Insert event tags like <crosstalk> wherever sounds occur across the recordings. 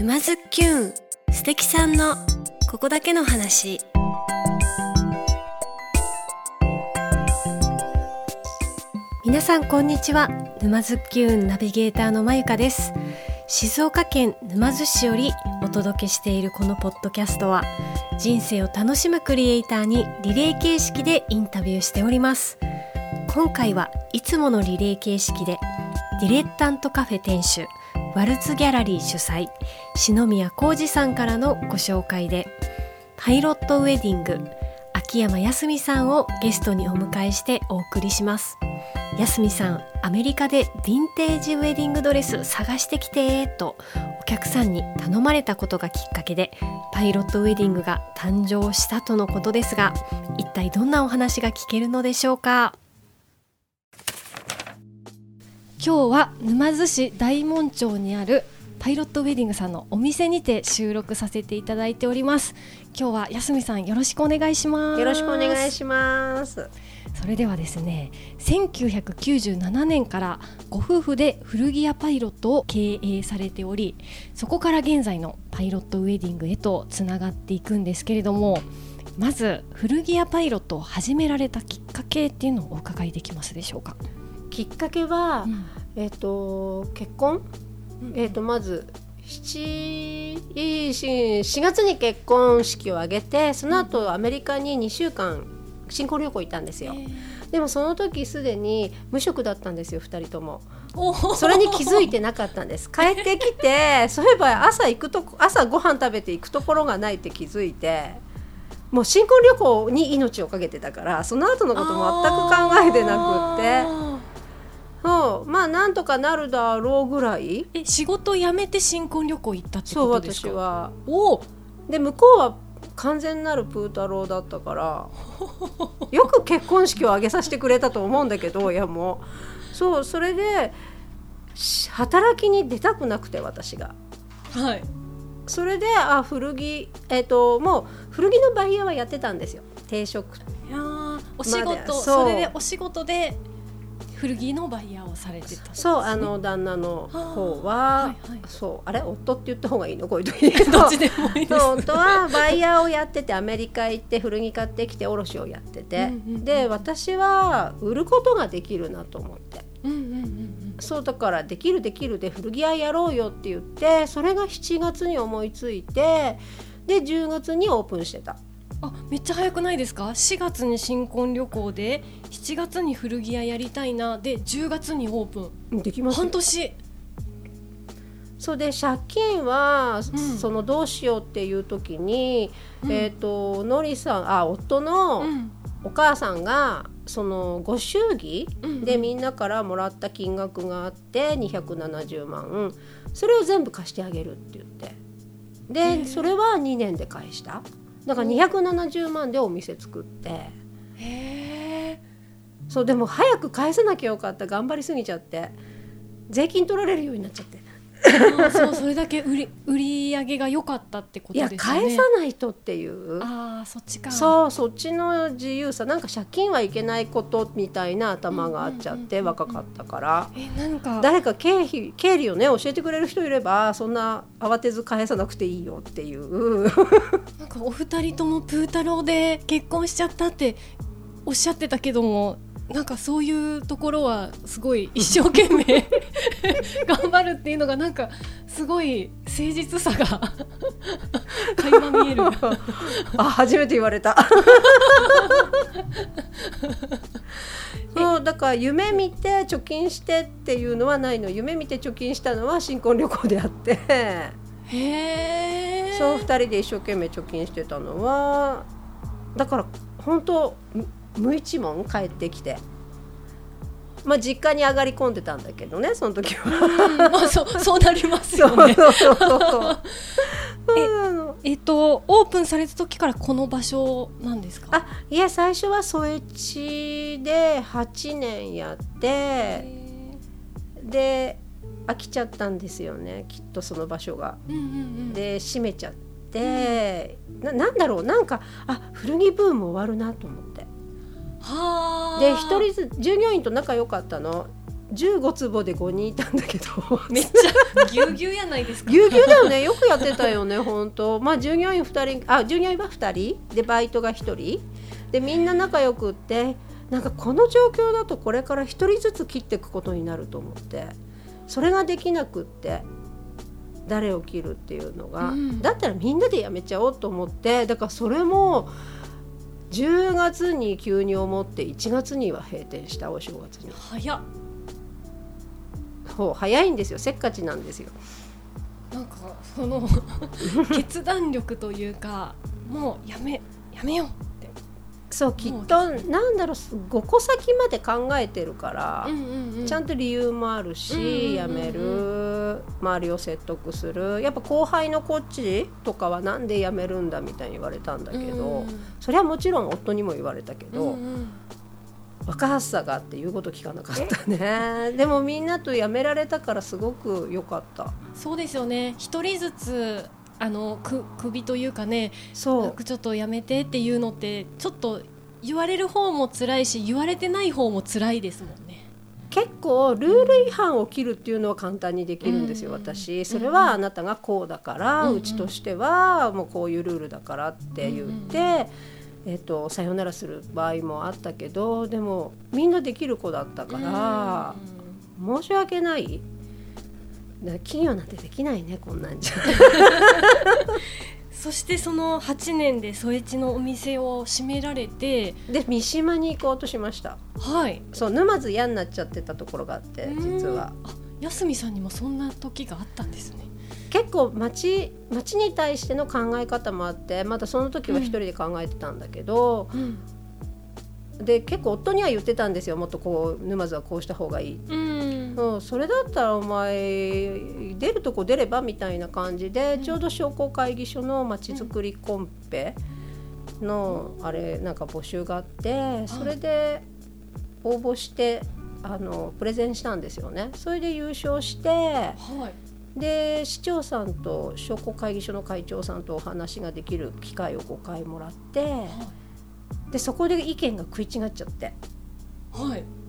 沼津きゅん素敵さんのここだけの話。皆さんこんにちは。沼津きゅんナビゲーターのまゆかです。静岡県沼津市よりお届けしているこのポッドキャストは人生を楽しむクリエイターにリレー形式でインタビューしております。今回はいつものリレー形式でディレッタントカフェ店主ワルツギャラリー主催篠宮浩二さんからのご紹介でパイロットウェディング秋山康美さんをゲストにお迎えしてお送りします。康美さんアメリカでヴィンテージウェディングドレス探してきてとお客さんに頼まれたことがきっかけでパイロットウェディングが誕生したとのことですが一体どんなお話が聞けるのでしょうか？今日は沼津市大門町にあるパイロットウェディングさんのお店にて収録させていただいております。今日は安見さんよろしくお願いします。よろしくお願いします。それではですね1997年からご夫婦で古着屋パイロットを経営されておりそこから現在のパイロットウェディングへとつながっていくんですけれどもまず古着屋パイロットを始められたきっかけっていうのをお伺いできますでしょうか？きっかけは、うん、えっ、ー、と結婚、うん、えっ、ー、とまず 7, 4月に結婚式を挙げてその後アメリカに2週間新婚旅行行ったんですよ。でもその時すでに無職だったんですよ2人とも。それに気づいてなかったんです。<laughs> 帰ってきてそういえば朝行くと朝ご飯食べて行くところがないって気づいてもう新婚旅行に命をかけてたからその後のこと全く考えてなくってそうまあなんとかなるだろうぐらい。え仕事辞めて新婚旅行行ったってことですか？そう私は。おで向こうは完全なるプー太郎だったからよく結婚式を挙げさせてくれたと思うんだけどいやもう。そうそれで働きに出たくなくて私が。はい。それであ古着えっ、ー、ともう古着のバイヤーはやってたんですよ。定食いやお仕事それでお仕事で古着のバイヤーをされてた、ね、そうあの旦那の方は、はいはい、そうあれ？夫って言った方がいいの？こういう時 <laughs> どっちでもいいです。夫はバイヤーをやっててアメリカ行って古着買ってきて卸をやってて、うんうんうん、で私は売ることができるなと思って。うんうんうんうん、そうだからできるできるで古着屋やろうよって言ってそれが7月に思いついてで10月にオープンしてた。あめっちゃ早くないですか？4月に新婚旅行で7月に古着屋やりたいな。で10月にオープン。できます半年。そうで借金は、うん、そのどうしようっていう時に、うん、えっ、ー、とのりさんあ夫のお母さんが、そのご祝儀でみんなからもらった金額があって270万。それを全部貸してあげるって言って。でそれは2年で返した。だから270万でお店作って。へえそうでも早く返さなきゃよかった。頑張りすぎちゃって。税金取られるようになっちゃってそうそれだけ売り売り上げが良かったってことですね。いや返さないとっていう。あそっちか。そうそっちの自由さなんか借金はいけないことみたいな頭があっちゃって、若かったから。えなんか。誰か経費経理をね教えてくれる人いればそんな慌てず返さなくていいよっていう。<laughs> なんかお二人ともプー太郎で結婚しちゃったっておっしゃってたけどもなんかそういうところはすごい一生懸命 <laughs> 頑張るっていうのがなんかすごい誠実さが <laughs> 垣間見える。<laughs> あ初めて言われた。そうだから夢見て貯金してっていうのはないの。夢見て貯金したのは新婚旅行であって。へそう2人で一生懸命貯金してたのは。だから本当無一文帰ってきて。まあ、実家に上がり込んでたんだけどねその時は。まあ、そうそうなりますよね。えっとオープンされた時からこの場所なんですか？あいや最初は添地で8年やってで飽きちゃったんですよねきっとその場所が。で閉めちゃって、うん、ななんだろうなんかあ古着ブーム終わるなと思って。はで一人ず従業員と仲良かったの。15坪で5人いたんだけど。めっちゃぎゅうぎゅうやないですか。ぎゅうぎゅうだよね。よくやってたよね本当。まあ従業員2人あ従業員は2人でバイトが1人。でみんな仲良くってなんかこの状況だとこれから1人ずつ切っていくことになると思って。それができなくって誰を切るっていうのが、うん、だったらみんなでやめちゃおうと思って。だからそれも10月に急に思って1月には閉店したお正月に。早っ。そう早いんですよ。せっかちなんですよ。なんかその <laughs> 決断力というかもうやめやめようそうきっと、ね、なんだろう5個先まで考えてるから、うんうんうん、ちゃんと理由もあるし、うんうんうんめる周りを説得する。やっぱ後輩のこっちとかはなんで辞めるんだみたいに言われたんだけど、うんうん、それはもちろん夫にも言われたけど、うんうん。若さがっていうこと聞かなかったね。<laughs> でもみんなと辞められたからすごく良かった。そうですよね。一人ずつあのく首というかねそう。ちょっとやめてっていうのってちょっと言われる方も辛いし言われてない方も辛いですもんね。結構ルール違反を切るっていうのは簡単にできるんですよ、私。それはあなたがこうだから、うちとしてはもうこういうルールだからって言って、えーと、さよならする場合もあったけどでもみんなできる子だったから、申し訳ない企業なんてできないねこんなんじゃ。<laughs> そしてその8年で添地のお店を閉められてで三島に行こうとしました。はい。そう沼津嫌になっちゃってたところがあって実は。あ安見さんにもそんな時があったんですね。結構町町に対しての考え方もあってまたその時は一人で考えてたんだけど、うん。うん、で結構夫には言ってたんですよ。もっとこう沼津はこうした方がいい、うん、うん、それだったらお前出るとこ出ればみたいな感じで、うん、ちょうど商工会議所のまちづくりコンペのあれなんか募集があってそれで応募してあのプレゼンしたんですよね。それで優勝して、はい。で市長さんと商工会議所の会長さんとお話ができる機会を5回もらって、はい、でそこで意見が食い違っちゃって。はい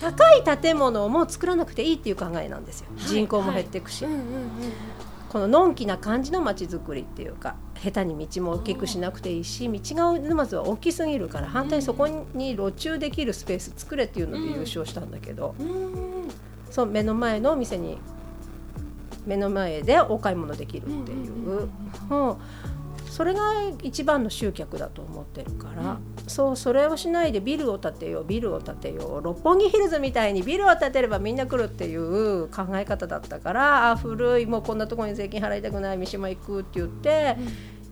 高い建物も作らなくていいっていう考えなんですよ、はい、人口も減っていくし、はい。うんうんうん、こののんきな感じの街づくりっていうか下手に道も大きくしなくていいし道が沼津は大きすぎるから反対にそこに路駐できるスペース作れっていうので優勝したんだけど、うんうんそう目の前のお店に目の前でお買い物できるっていう,、うんそれが一番の集客だと思ってるから、うん、そうそれをしないでビルを建てようビルを建てよう六本木ヒルズみたいにビルを建てればみんな来るっていう考え方だったからあ古いもうこんなところに税金払いたくない三島行くって言って、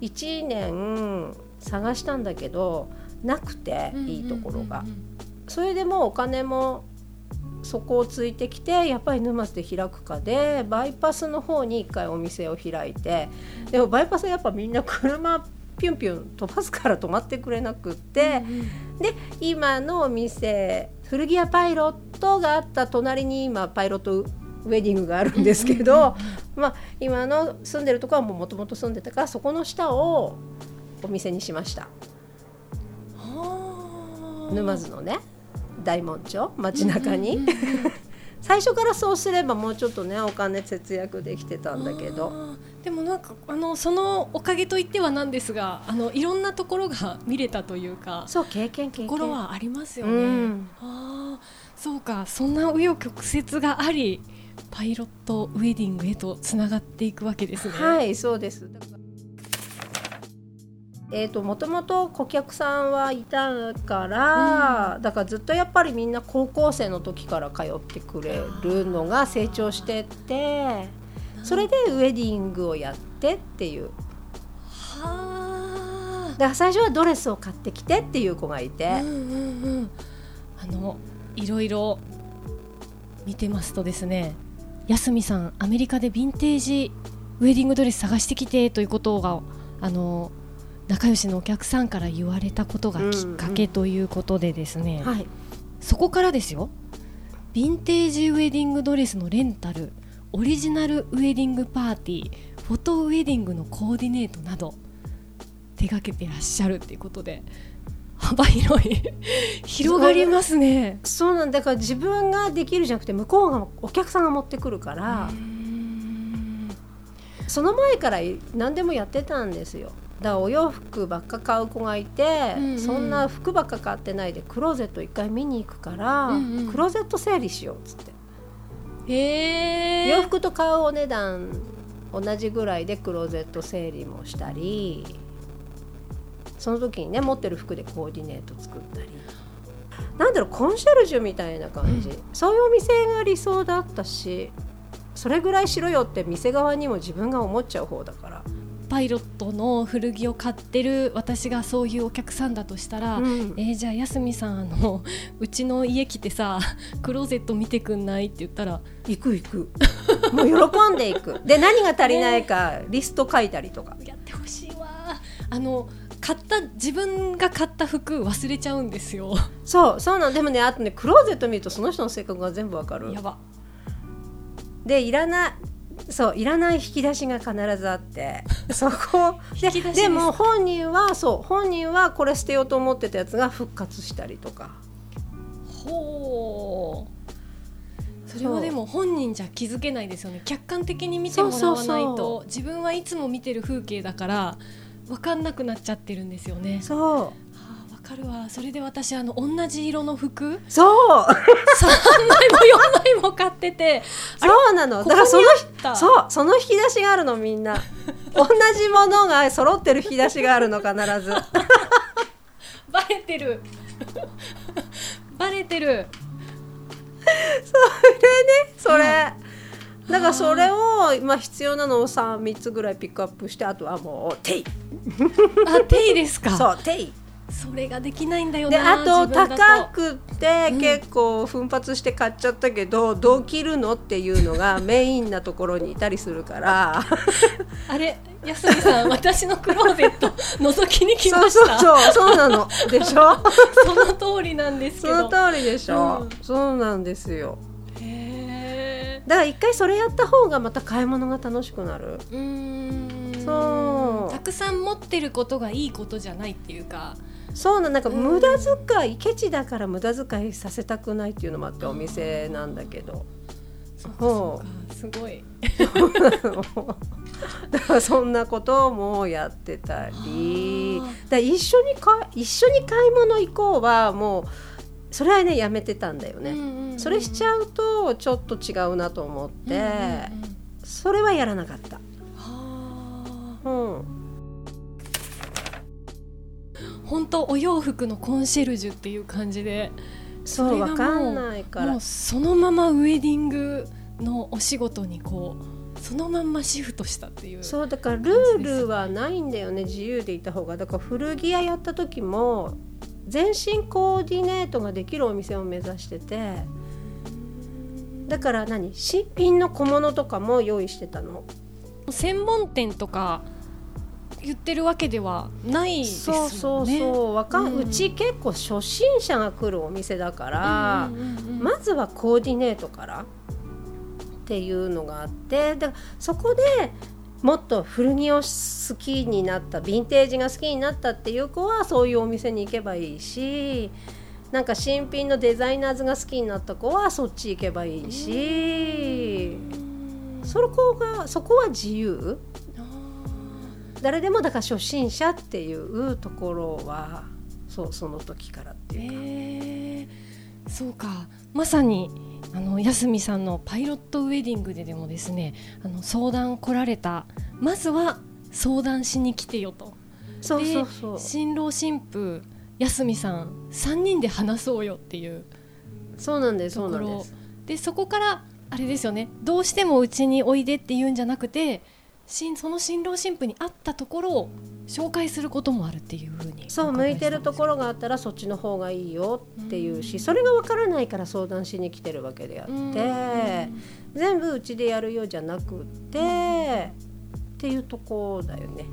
うん、1年探したんだけどなくていいところが。それでもお金もそこをついてきてやっぱり沼津で開くかでバイパスの方に1回お店を開いてでもバイパスはやっぱみんな車ピュンピュン飛ばすから止まってくれなくって、うん、で今のお店古着屋パイロットがあった隣に今パイロットウェディングがあるんですけど、まあ、今の住んでるとこはもともと住んでたからそこの下をお店にしました。沼津のね大門町街中に、<laughs> 最初からそうすればもうちょっとねお金節約できてたんだけど。でもなんかあのそのおかげといってはなんですがあのいろんなところが見れたというかそう経験経験。ところはありますよね、うん、あそうかそんな紆余曲折がありパイロットウェディングへとつながっていくわけですね。はいそうですえーと、もともと顧客さんはいたから、うん、だからずっとやっぱりみんな高校生の時から通ってくれるのが成長してってそれでウェディングをやってっていう。はだから最初はドレスを買ってきてっていう子がいて。うんうんうん、あのいろいろ見てますとですね安見さんアメリカでヴィンテージウェディングドレス探してきてということがあの仲良しのお客さんから言われたことがきっかけということでですね、うんうんはい、そこからですよ。ヴィンテージウェディングドレスのレンタルオリジナルウェディングパーティーフォトウェディングのコーディネートなど手がけてらっしゃるっていうことで幅広い。<laughs> 広がりますね。そうなんだから自分ができるじゃなくて向こうがお客さんが持ってくるからその前から何でもやってたんですよだお洋服ばっか買う子がいて、うんうん、そんな服ばっか買ってないでクローゼット一回見に行くから、うんうん、クローゼット整理しようっつって。洋服と買うお値段同じぐらいでクローゼット整理もしたりその時にね持ってる服でコーディネート作ったり。なんだろうコンシェルジュみたいな感じ、うん、そういうお店が理想だったしそれぐらいしろよって店側にも自分が思っちゃう方だからパイロットの古着を買ってる私がそういうお客さんだとしたら、うん、えー、じゃあ安見さんあの <laughs> うちの家来てさクローゼット見てくんない？って言ったら行く行く。もう喜んでいく。<laughs> で何が足りないかリスト書いたりとか、やってほしいわ。あの買った自分が買った服忘れちゃうんですよ。そうそうなんでもねあとねクローゼット見るとその人の性格が全部わかる。やば。でいらないそういらない引き出しが必ずあって <laughs> そこででも本人はそう本人はこれ捨てようと思ってたやつが復活したりとか。ほう。それはでも本人じゃ気づけないですよね。客観的に見てもらわないと自分はいつも見てる風景だから分かんなくなっちゃってるんですよね。そうかるわ。それで私あの同じ色の服？そう。3枚も4枚も買ってて。そうなの。だからそのそうその引き出しがあるのみんな。同じものが揃ってる引き出しがあるの必ず。<laughs> バレてる。<laughs> バレてる。それねそれ、うん、だからそれを、まあ、必要なのを 3, 3つぐらいピックアップしてあとはもう「テイ」あテイですか？そう「テイ」それができないんだよであと高くて結構奮発して買っちゃったけど、うん、どう着るのっていうのが <laughs> メインなところにいたりするから。<laughs> あれ安見さん <laughs> 私のクローゼット覗きに来ました。そうそうそうそうなの。でしょ？その通りなんですけど。その通りでしょ、うん、そうなんですよ。へだから一回それやった方がまた買い物が楽しくなる。うん。そう。たくさん持ってることがいいことじゃないっていうかそうななんか無駄遣い、ケチだから無駄遣いさせたくないっていうのもあってお店なんだけど。そうすごい。<laughs> だからそんなこともやってたり。だ一緒にか一緒に買い物行こうはもうそれはねやめてたんだよね、うんうんうん、それしちゃうとちょっと違うなと思って、うんうんうん、それはやらなかった。うん本当お洋服のコンシェルジュっていう感じでそう分かんないから。もうそのままウェディングのお仕事にこうそのまんまシフトしたっていうそうだからルールはないんだよね自由でいた方が。だから古着屋やった時も全身コーディネートができるお店を目指しててだから何？新品の小物とかも用意してたの。専門店とか言ってるわけではないですよね。そうそうそう。わか、うん、うち結構初心者が来るお店だから、まずはコーディネートからっていうのがあってだそこでもっと古着を好きになったヴィンテージが好きになったっていう子はそういうお店に行けばいいしなんか新品のデザイナーズが好きになった子はそっち行けばいいし。そこがそこは自由？誰でもだから初心者っていうところはそうその時からっていうか、えー、そうか。まさにあの安見さんのパイロットウェディングででもですねあの相談来られた。まずは相談しに来てよと。そうそうそう。新郎新婦安見さん3人で話そうよっていう。そうなんですそうなんです。でそこからあれですよね。どうしてもうちにおいでって言うんじゃなくてその新郎新婦に会ったところを紹介することもあるっていうふうにそう向いてるところがあったらそっちの方がいいよっていうし、それが分からないから相談しに来てるわけであって、全部うちでやるようじゃなくて、っていうとこだよね。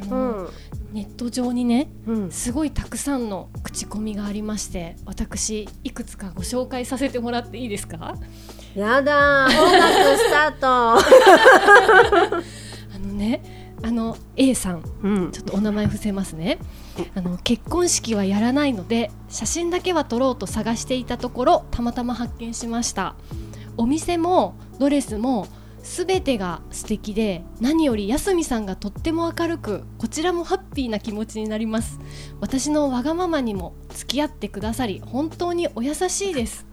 あの、うん、ネット上にね、うん、すごいたくさんの口コミがありまして私いくつかご紹介させてもらっていいですか？やだ音楽スタート。<laughs> あのねあの A さんうん。ちょっとお名前伏せますね。あの結婚式はやらないので写真だけは撮ろうと探していたところたまたま発見しました。お店もドレスもすべてが素敵で何より安見さんがとっても明るくこちらもハッピーな気持ちになります。私のわがままにも付き合ってくださり本当にお優しいです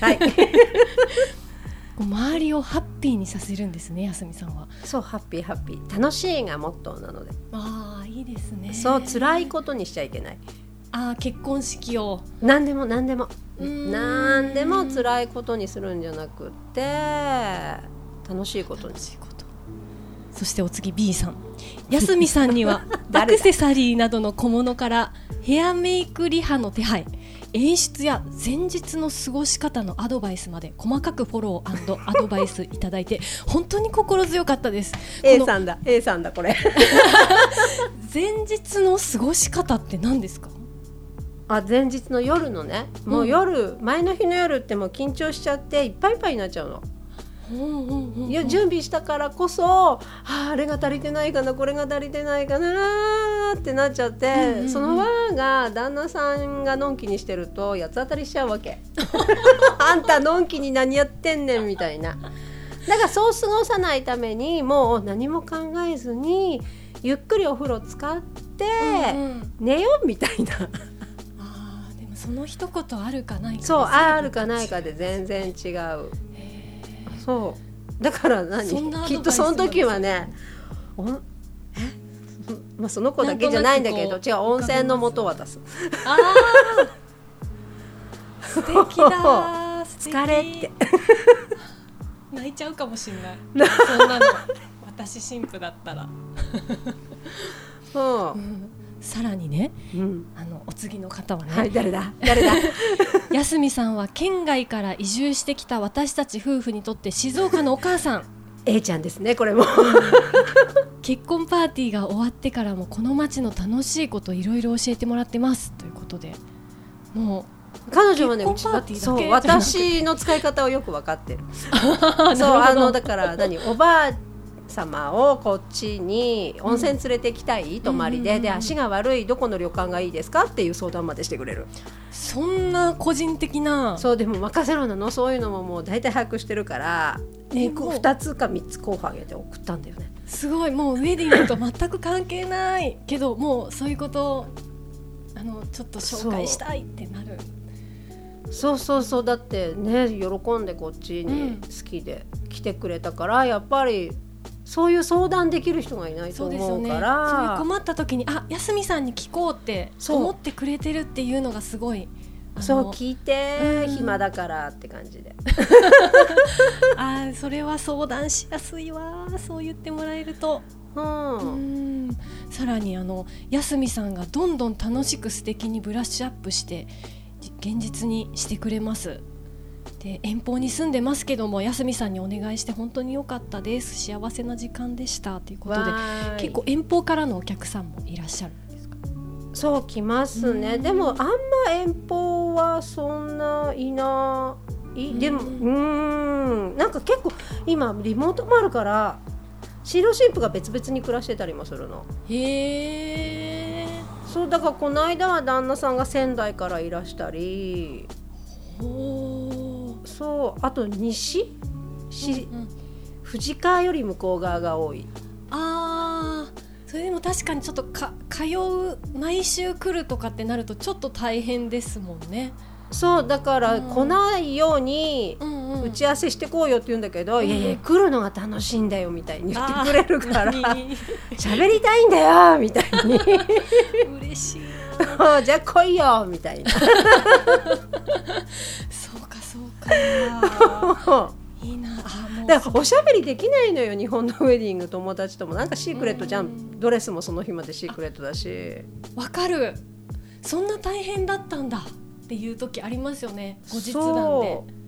はい。<laughs> 周りをハッピーにさせるんですね安見さんは。そうハッピーハッピー。楽しいがモットーなので。ああいいですね。そう辛いことにしちゃいけない。ああ結婚式を。何でも何でも。何でも辛いことにするんじゃなくって楽しいことに。楽しいこと。そしてお次 B さん。<laughs> 安見さんにはアクセサリーなどの小物からヘアメイクリハの手配演出や前日の過ごし方のアドバイスまで細かくフォローアドバイスいただいて <laughs> 本当に心強かったです。A さんだ。A さんだこれ。<laughs> 前日の過ごし方って何ですか？あ前日の夜のね。もう夜、前の日の夜ってもう緊張しちゃっていっぱいいっぱいになっちゃうの。いや準備したからこそ、はあ、あれが足りてないかなこれが足りてないかなってなっちゃって、うんうんうん。その輪が旦那さんがのんきにしてると八つ当たりしちゃうわけ。<laughs> あんたのんきに何やってんねんみたいな。だからそう過ごさないためにもう何も考えずにゆっくりお風呂使って、うんうん。寝ようみたいな。あーでもその一言あるかないかでそうあるかないかで全然違うそう。だから何？きっとその時はねおん？え？まあその子だけじゃないんだけど違う温泉の素を渡す。あー素敵だ疲れって。泣いちゃうかもしれない。そんなの。私神父だったら、そさらにねう、うん、あのお次の方はね、はい誰だ？誰だ？<laughs> 安見さんは県外から移住してきた私たち夫婦にとって静岡のお母さん。A ちゃんですねこれも。結婚パーティーが終わってからもこの町の楽しいこといろいろ教えてもらってます。ということで。も彼女はねそう私の使い方をよく分かってる。<laughs> うそうあのだだから何？おばあ様をこっちに温泉連れてきたい、泊まりで、で足が悪いどこの旅館がいいですかっていう相談までしてくれる。そんな個人的な。そうでも任せろなのそういうのももう大体把握してるから、ねこうも。う2つか3つ候補あげて送ったんだよね。すごいもうウェディングと全く関係ないけどもうそういうことをあのちょっと紹介したいってなる。そうそうそうだってね喜んでこっちうん。に好きで来てくれたから、やっぱりそういう相談できる人がいないと思うかそういうら困った時にあ安見さんに聞こうって思ってくれてるっていうのがすごいそう聞いて、うん。暇だからって感じで。<laughs> あーそれは相談しやすいわ。そう言ってもらえると。うん、うん。さらにあの安見さんがどんどん楽しく素敵にブラッシュアップして現実にしてくれますで遠方に住んでますけども安見さんにお願いして本当に良かったです。幸せな時間でしたということで結構遠方からのお客さんもいらっしゃるんですか？そう来ますね、うん。でもあんま遠方はそんないない。でもううん。んなんか結構今リモートもあるから新郎新婦が別々に暮らしてたりもするの。へえそうだからこの間は旦那さんが仙台からいらしたり。おーそうあと西？し、うん富士川より向こう側が多い。あーそれでも確かにちょっとか通う毎週来るとかってなるとちょっと大変ですもんね。そうだからうん。来ないようにんう打ち合わせしてこうよって言うんだけど、うんいやいや来るのが楽しいんだよみたいに言ってくれるから <laughs> 喋りたいんだよみたいに。<laughs> 嬉しいな。じゃあ来いよみたいな <laughs> いいな。だからおしゃべりできないのよ日本のウェディング友達ともなんかシークレットじゃん、うんドレスもその日までシークレットだしわかる。そんな大変だったんだっていう時ありますよね。後日談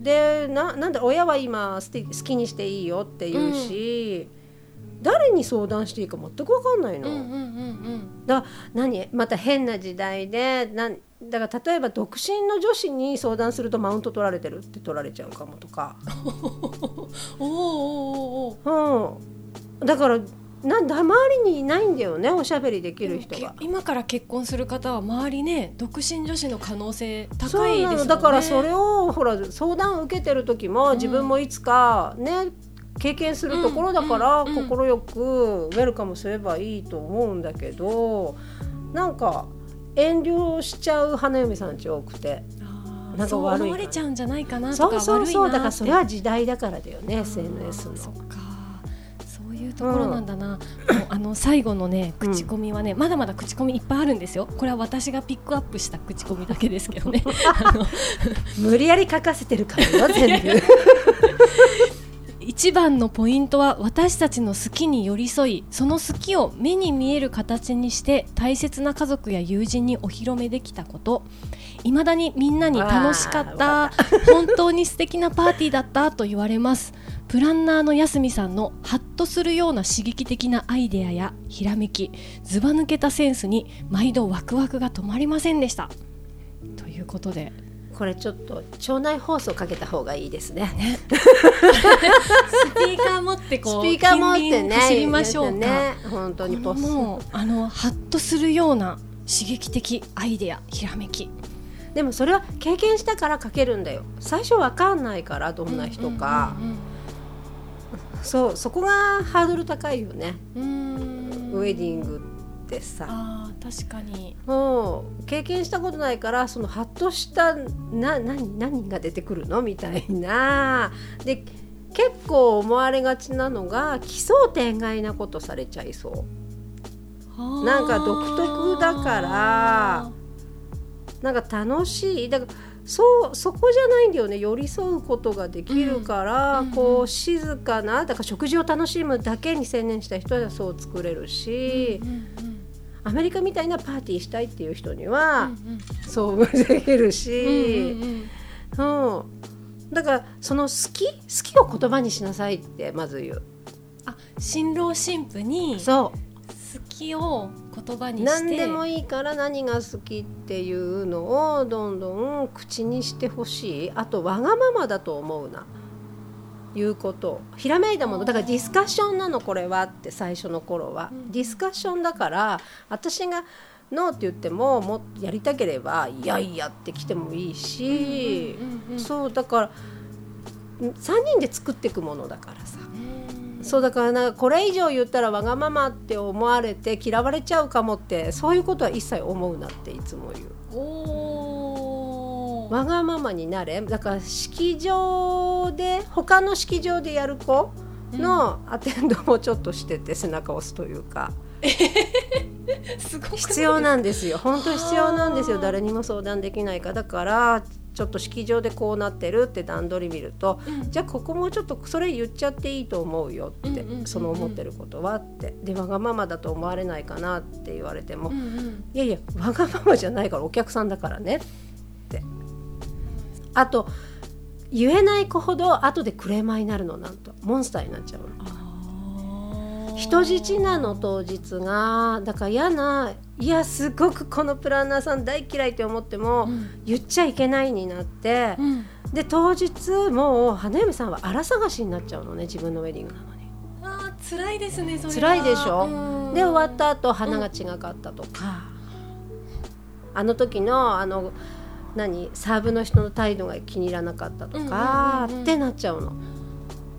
で。でななんだ親は今好きにしていいよって言うし、誰に相談していいか全く分かんないの。うんうんうんうん。だ何？また変な時代でなんだから例えば独身の女子に相談するとマウント取られてるって取られちゃうかもとか、<laughs> おーおーおうん、だからなんだ周りにいないんだよねおしゃべりできる人が。今から結婚する方は周りね独身女子の可能性高いですもんねなの。だからそれをほら相談を受けてる時も自分もいつかね、経験するところだからうんうんうん。快くウェルカムすればいいと思うんだけどなんか遠慮しちゃう花嫁さんち多くて。なんか悪い思われちゃうんじゃないかなそうそうそうだからそれは時代だからだよね SNS の。そっ。か。そういうところなんだな、もうあの最後のね口コミはね、まだまだ口コミいっぱいあるんですよ。これは私がピックアップした口コミだけですけどね。<laughs> 無理やり書かせてるからよ全部。<laughs> <laughs> 一番のポイントは私たちの好きに寄り添いその好きを目に見える形にして大切な家族や友人にお披露目できたこと。いまだにみんなに楽しかった本当に素敵なパーティーだったと言われます。プランナーの安見さんのハッとするような刺激的なアイデアやひらめきずば抜けたセンスに毎度ワクワクが止まりませんでした。ということでこれちょっと町内放送かけた方がいいですね。<laughs> スピーカー持ってこうスピーカー持ってね走りましょうか、ね。本当にこポス。のもうあのハッとするような刺激的アイデアひらめき。でもそれは経験したから書けるんだよ。最初わかんないからどんな人か、そうそこがハードル高いよね、ウェディングってさ。あー確かに。もう経験したことないからそのハッとしたな何何が出てくるの？みたいな。で結構思われがちなのが奇想天外なことされちゃいそう。なんか独特だからなんか楽しい。だからそうそこじゃないんだよね。寄り添うことができるから、うんこう静かなだから食事を楽しむだけに専念した人はそう作れるし、うんうんアメリカみたいなパーティーしたいっていう人にうは、そうできるうんし、うん。う。だからその好き好きを言葉にしなさいってまず言う。あ新郎新婦に好そう。きを言葉にして。何でもいいから何が好きっていうのをどんどん口にしてほしい。あとわがままだと思うないうこと。をひらめいたもの。だからディスカッションなのこれはって最初の頃は、うん。ディスカッションだから私がノーって言ってももやりたければいやいやってきてもいいし、うんうんうんそうだから3人で作っていくものだからさ。うんそうだからなんかこれ以上言ったらわがままって思われて嫌われちゃうかもってそういうことは一切思うなっていつも言うわがままになれ。だから式場で他の式場でやる子のアテンドもちょっとしてて背中を押すというか。<laughs> すごい？必要なんですよ。本当必要なんですよ。はあ。誰にも相談できないかだからちょっと式場でこうなってるって段取り見るとうん。じゃあここもちょっとそれ言っちゃっていいと思うよって、うんうんうんうん。その思ってることはって。でわがままだと思われないかなって言われても、うんうん。いやいやわがままじゃないからお客さんだからねあと言えない子ほど後でクレーマーになるのなんと。モンスターになっちゃうの。人質なの当日が。だから嫌ないやすごくこのプランナーさん大嫌いって思っても、うん。言っちゃいけないになって、うん。で当日もう花嫁さんは荒探しになっちゃうのね自分のウェディングなのに。あー辛いですねそれは。辛いでしょ？うん。で終わった後花が違かったとか、あの時のあの何？サーブの人の態度が気に入らなかったとか、ってなっちゃうの。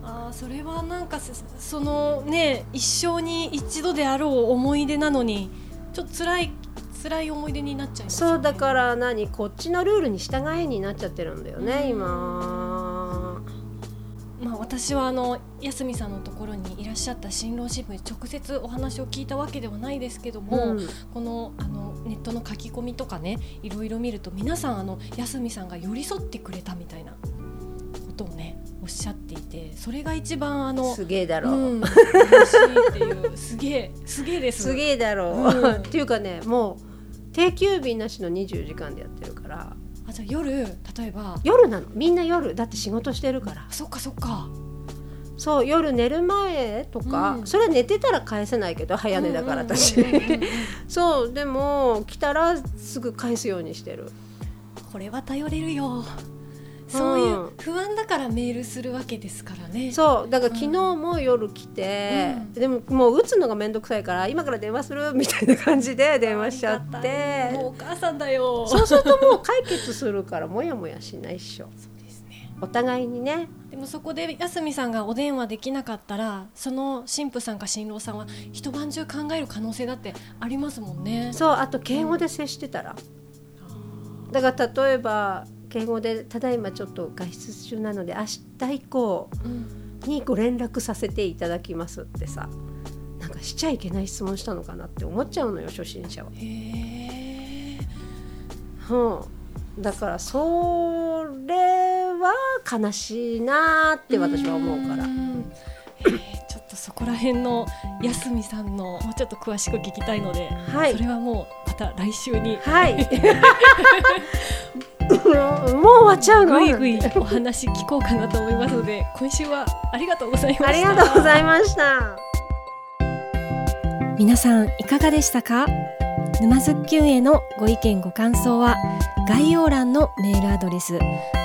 あーそれはなんかそそのね一生に一度であろう思い出なのにちょっと辛い辛い思い出になっちゃいますよね。そうだから何？こっちのルールに従えになっちゃってるんだよね、うん。今。まあ、私はあの安見さんのところにいらっしゃった新郎新婦に直接お話を聞いたわけではないですけども、うん。このあのネットの書き込みとかねいろいろ見ると皆さんあの安見さんが寄り添ってくれたみたいなことをねおっしゃっていてそれが一番あのすげえだろう、うん、嬉しいっていうすげえすげえです。すげえだろう、うん。っていうかねもう定休日なしの24時間でやってるから。あじゃあ夜例えば。夜なの。みんな夜。だって仕事してるから。あそっかそっかそう夜寝る前とか、うん。それは寝てたら返せないけど早寝だから私、うんうんうんうん。うん <laughs> そうでも来たらすぐ返すようにしてる。これは頼れるよ。そういう不安だからメールするわけですからね。そうだから昨日も夜来て、うん、でももう打つのが面倒くさいから今から電話する？<laughs> みたいな感じで電話しちゃって。もうお母さんだよ。そうするともう解決するからもやもやしないっしょ。お互いにね。でもそこで安住さんがお電話できなかったらその神父さんか新郎さんは一晩中考える可能性だってありますもんね。そうあと敬語で接してたら、うん、だから例えば敬語で「ただいまちょっと外出中なので明日以降にご連絡させていただきます」ってさなんかしちゃいけない質問したのかなって思っちゃうのよ初心者は。へうん、だからそれは悲しいなって私は思うから。ちょっとそこら辺の安住さんのもうちょっと詳しく聞きたいので、はい、それはもうまた来週に。はい。<laughs> もう終わっちゃうの？ぐいぐいお話聞こうかなと思いますので今週はありがとうございました。ありがとうございました。皆さんいかがでしたか？沼津きゅんへのご意見ご感想は概要欄のメールアドレス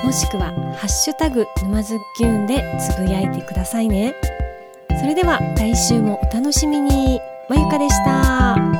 もしくはハッシュタグ沼津きゅんでつぶやいてくださいねそれでは来週もお楽しみにまゆかでした。